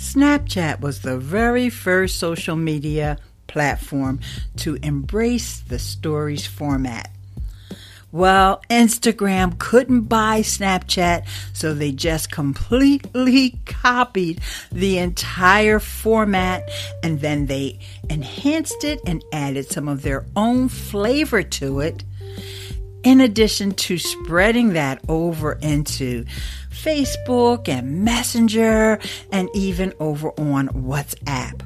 Snapchat was the very first social media platform to embrace the stories format. Well, Instagram couldn't buy Snapchat, so they just completely copied the entire format and then they enhanced it and added some of their own flavor to it. In addition to spreading that over into Facebook and Messenger and even over on WhatsApp.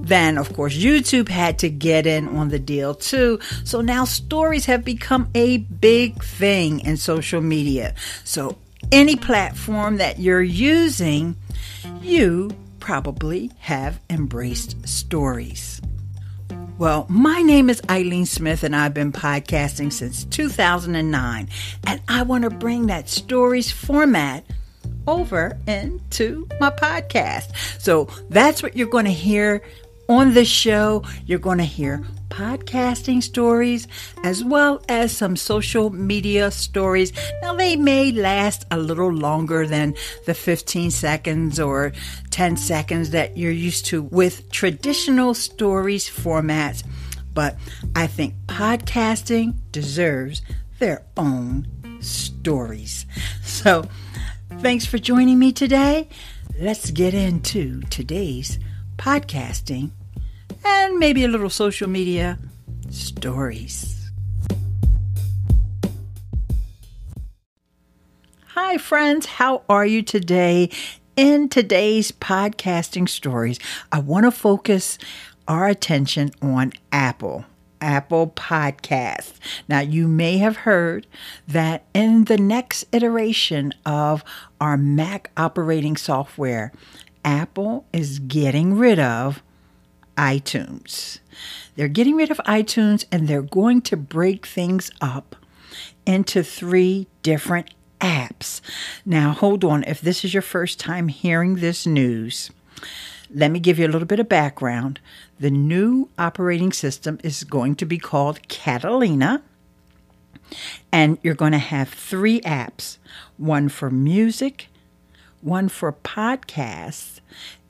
Then, of course, YouTube had to get in on the deal too. So now stories have become a big thing in social media. So, any platform that you're using, you probably have embraced stories. Well, my name is Eileen Smith, and I've been podcasting since 2009. And I want to bring that stories format over into my podcast. So that's what you're going to hear on this show, you're going to hear podcasting stories as well as some social media stories. Now, they may last a little longer than the 15 seconds or 10 seconds that you're used to with traditional stories formats, but I think podcasting deserves their own stories. So, thanks for joining me today. Let's get into today's podcasting, and maybe a little social media stories. Hi, friends. How are you today? In today's podcasting stories, I want to focus our attention on Apple. Apple Podcasts. Now, you may have heard that in the next iteration of our Mac operating software, Apple is getting rid of iTunes. They're getting rid of iTunes and they're going to break things up into three different apps. Now, hold on. If this is your first time hearing this news, let me give you a little bit of background. The new operating system is going to be called Catalina. And you're going to have three apps one for music, one for podcasts,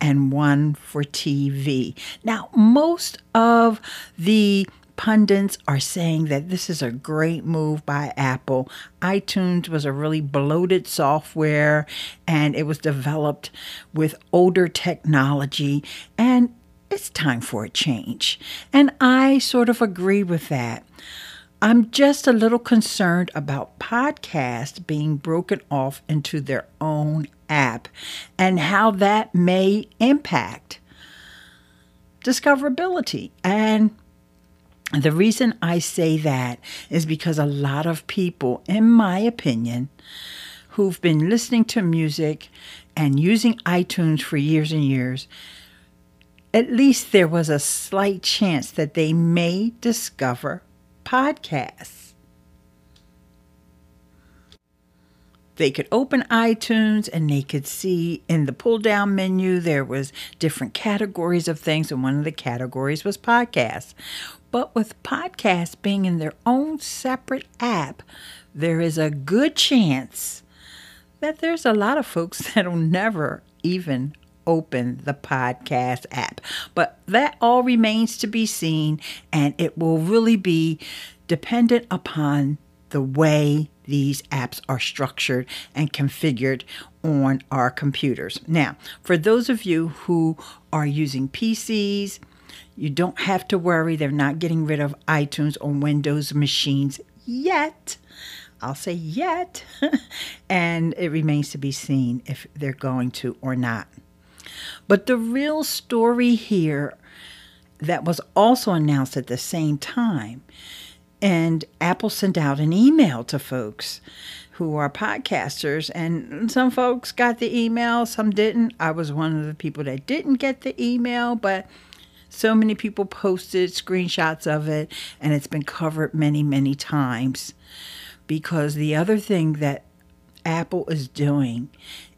and one for TV. Now, most of the pundits are saying that this is a great move by Apple. iTunes was a really bloated software and it was developed with older technology and it's time for a change. And I sort of agree with that. I'm just a little concerned about podcasts being broken off into their own app and how that may impact discoverability. And the reason I say that is because a lot of people, in my opinion, who've been listening to music and using iTunes for years and years, at least there was a slight chance that they may discover podcasts. they could open iTunes and they could see in the pull down menu there was different categories of things and one of the categories was podcasts. But with podcasts being in their own separate app, there is a good chance that there's a lot of folks that'll never even open the podcast app. But that all remains to be seen and it will really be dependent upon the way these apps are structured and configured on our computers. Now, for those of you who are using PCs, you don't have to worry. They're not getting rid of iTunes on Windows machines yet. I'll say yet. and it remains to be seen if they're going to or not. But the real story here that was also announced at the same time and Apple sent out an email to folks who are podcasters, and some folks got the email, some didn't. I was one of the people that didn't get the email, but so many people posted screenshots of it, and it's been covered many, many times. Because the other thing that Apple is doing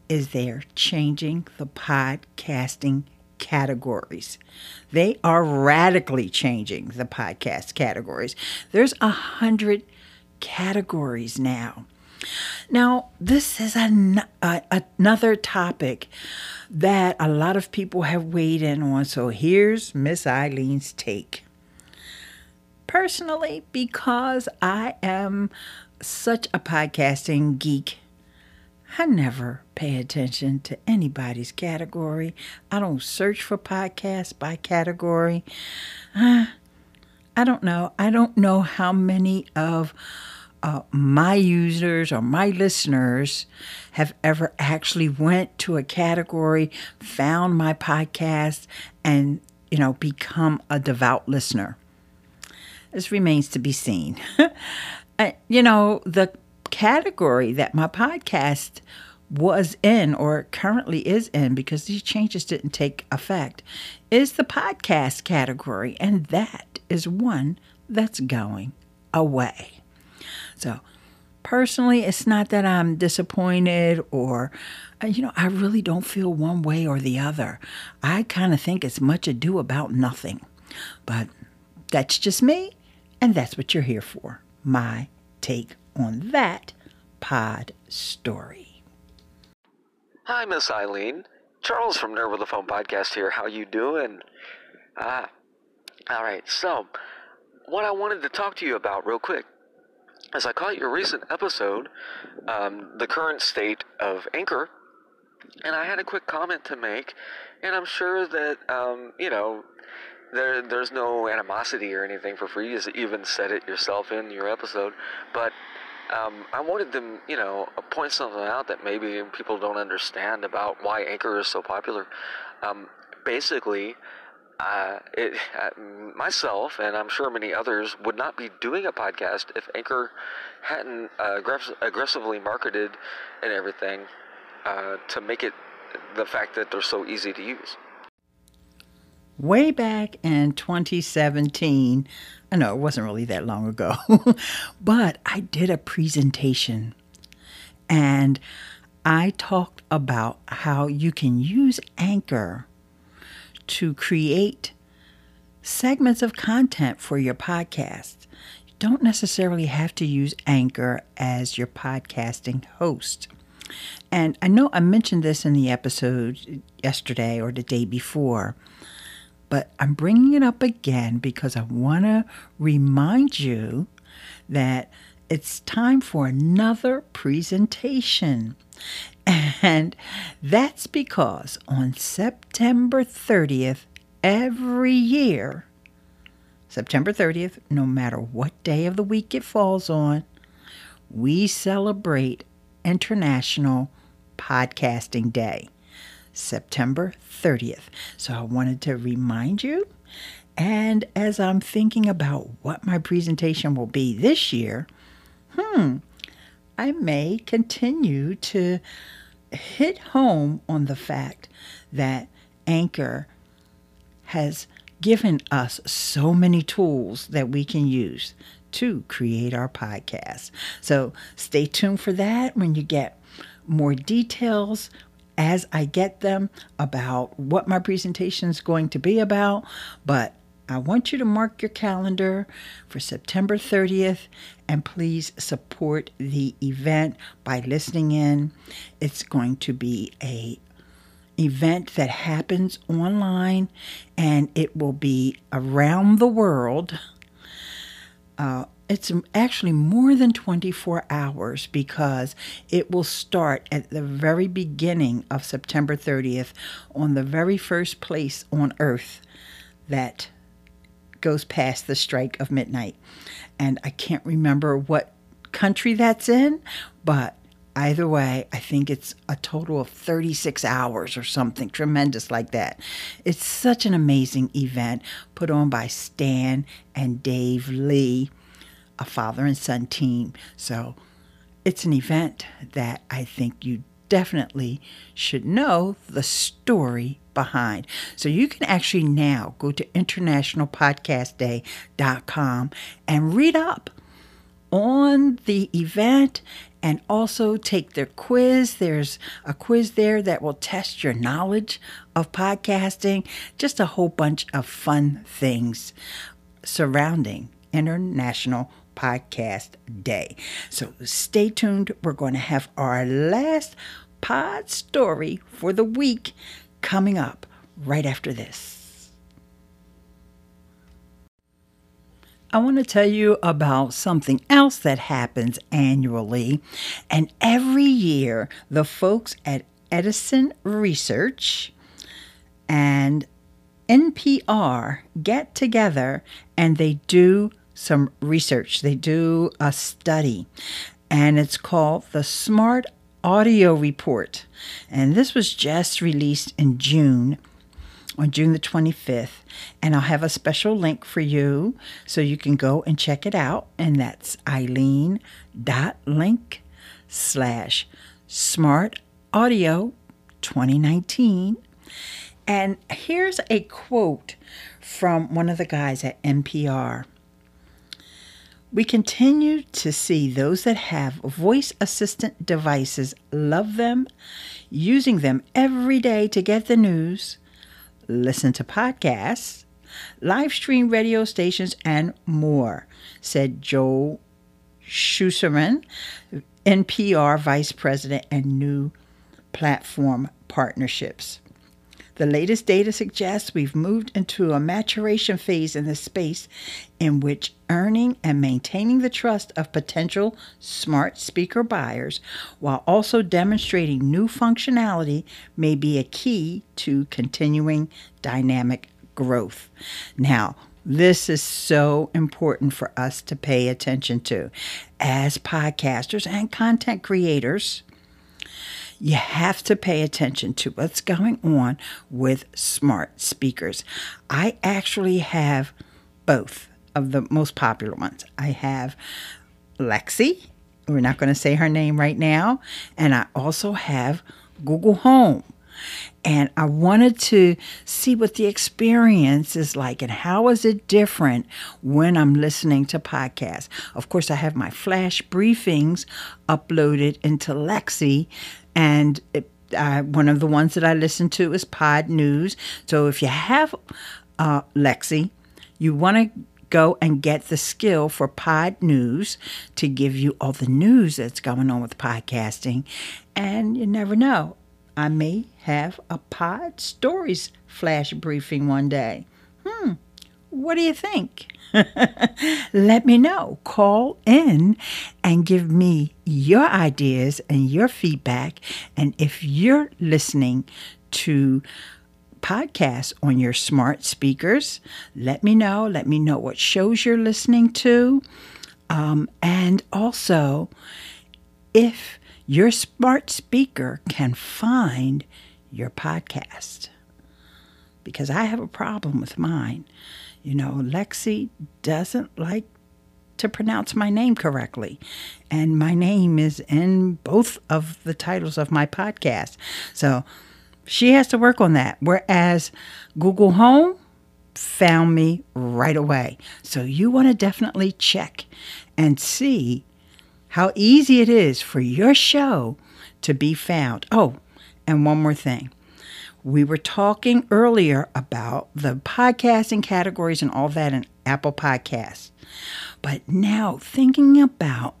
is they're changing the podcasting categories. They are radically changing the podcast categories. There's a hundred categories now. Now, this is an, uh, another topic that a lot of people have weighed in on. So here's Miss Eileen's take. Personally, because I am such a podcasting geek, I never pay attention to anybody's category. I don't search for podcasts by category. Uh, I don't know. I don't know how many of uh, my users or my listeners have ever actually went to a category, found my podcast, and you know become a devout listener. This remains to be seen. you know the category that my podcast was in or currently is in because these changes didn't take effect is the podcast category and that is one that's going away. So, personally, it's not that I'm disappointed or, uh, you know, I really don't feel one way or the other. I kind of think it's much ado about nothing. But that's just me, and that's what you're here for. My take on that pod story. Hi, Miss Eileen. Charles from Nerd with a Phone podcast here. How you doing? Ah, all right. So, what I wanted to talk to you about real quick as I caught your recent episode, um, the current state of Anchor, and I had a quick comment to make, and I'm sure that um, you know there there's no animosity or anything for free. You even said it yourself in your episode, but um, I wanted to you know point something out that maybe people don't understand about why Anchor is so popular. Um, basically, uh, it, uh, myself and I'm sure many others would not be doing a podcast if Anchor hadn't uh, aggressively marketed and everything uh, to make it the fact that they're so easy to use. Way back in 2017, I know it wasn't really that long ago, but I did a presentation and I talked about how you can use Anchor to create segments of content for your podcast. You don't necessarily have to use Anchor as your podcasting host. And I know I mentioned this in the episode yesterday or the day before, but I'm bringing it up again because I want to remind you that it's time for another presentation. And that's because on September 30th, every year, September 30th, no matter what day of the week it falls on, we celebrate International Podcasting Day, September 30th. So I wanted to remind you. And as I'm thinking about what my presentation will be this year, hmm, I may continue to hit home on the fact that Anchor has given us so many tools that we can use to create our podcast. So stay tuned for that when you get more details as I get them about what my presentation is going to be about. But I want you to mark your calendar for September 30th and please support the event by listening in. It's going to be a event that happens online and it will be around the world. Uh, it's actually more than 24 hours because it will start at the very beginning of September 30th on the very first place on earth that goes past the strike of midnight. And I can't remember what country that's in, but either way, I think it's a total of 36 hours or something tremendous like that. It's such an amazing event put on by Stan and Dave Lee, a father and son team. So it's an event that I think you definitely should know the story behind. So you can actually now go to internationalpodcastday.com and read up on the event and also take their quiz. There's a quiz there that will test your knowledge of podcasting. Just a whole bunch of fun things surrounding International Podcast Day. So stay tuned. We're going to have our last pod story for the week coming up right after this. I want to tell you about something else that happens annually. And every year, the folks at Edison Research and NPR get together and they do some research. They do a study, and it's called the Smart Audio Report. And this was just released in June, on June the 25th. And I'll have a special link for you so you can go and check it out. And that's eileen.link slash smart audio 2019. And here's a quote from one of the guys at NPR. We continue to see those that have voice assistant devices love them, using them every day to get the news, listen to podcasts, live stream radio stations, and more, said Joel Sucherman, NPR Vice President and New Platform Partnerships. The latest data suggests we've moved into a maturation phase in the space in which earning and maintaining the trust of potential smart speaker buyers while also demonstrating new functionality may be a key to continuing dynamic growth. Now, this is so important for us to pay attention to as podcasters and content creators you have to pay attention to what's going on with smart speakers. I actually have both of the most popular ones. I have Lexi. We're not going to say her name right now. And I also have Google Home. And I wanted to see what the experience is like and how is it different when I'm listening to podcasts. Of course, I have my flash briefings uploaded into Lexi and it, uh, one of the ones that I listen to is Pod News. So if you have uh, Lexi, you want to go and get the skill for Pod News to give you all the news that's going on with podcasting. And you never know, I may have a Pod Stories flash briefing one day. Hmm, what do you think? let me know. Call in and give me your ideas and your feedback. And if you're listening to podcasts on your smart speakers, let me know. Let me know what shows you're listening to. Um, and also, if your smart speaker can find your podcast, because I have a problem with mine. You know, Lexi doesn't like to pronounce my name correctly. And my name is in both of the titles of my podcast. So she has to work on that. Whereas Google Home found me right away. So you want to definitely check and see how easy it is for your show to be found. Oh, and one more thing. We were talking earlier about the podcasting categories and all that in Apple Podcasts. But now thinking about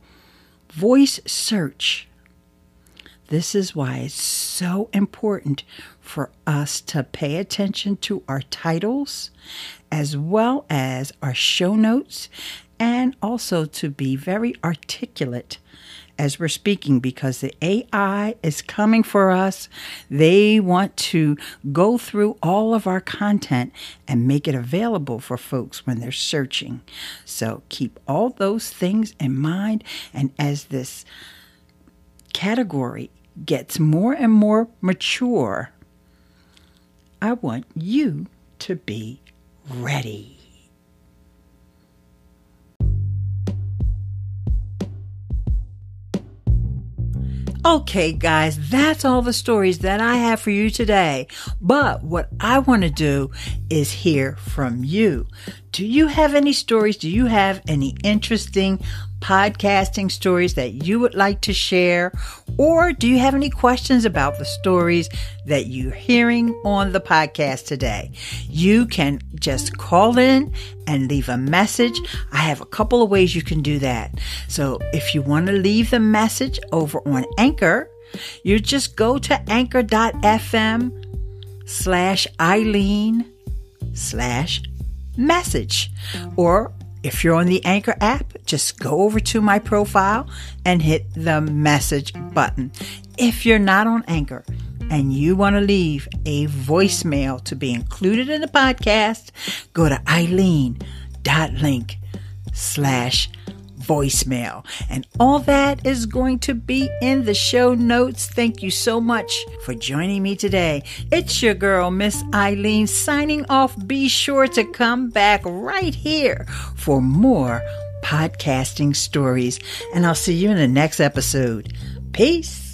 voice search, this is why it's so important for us to pay attention to our titles as well as our show notes and also to be very articulate as we're speaking because the AI is coming for us. They want to go through all of our content and make it available for folks when they're searching. So keep all those things in mind. And as this category gets more and more mature, I want you to be ready. Okay, guys, that's all the stories that I have for you today. But what I want to do is hear from you. Do you have any stories? Do you have any interesting podcasting stories that you would like to share? Or do you have any questions about the stories that you're hearing on the podcast today? You can just call in and leave a message. I have a couple of ways you can do that. So if you want to leave the message over on Anchor, you just go to anchor.fm slash Eileen slash message or if you're on the Anchor app, just go over to my profile and hit the message button. If you're not on Anchor and you want to leave a voicemail to be included in the podcast, go to eileen.link slash voicemail. And all that is going to be in the show notes. Thank you so much for joining me today. It's your girl, Miss Eileen, signing off. Be sure to come back right here for more podcasting stories. And I'll see you in the next episode. Peace.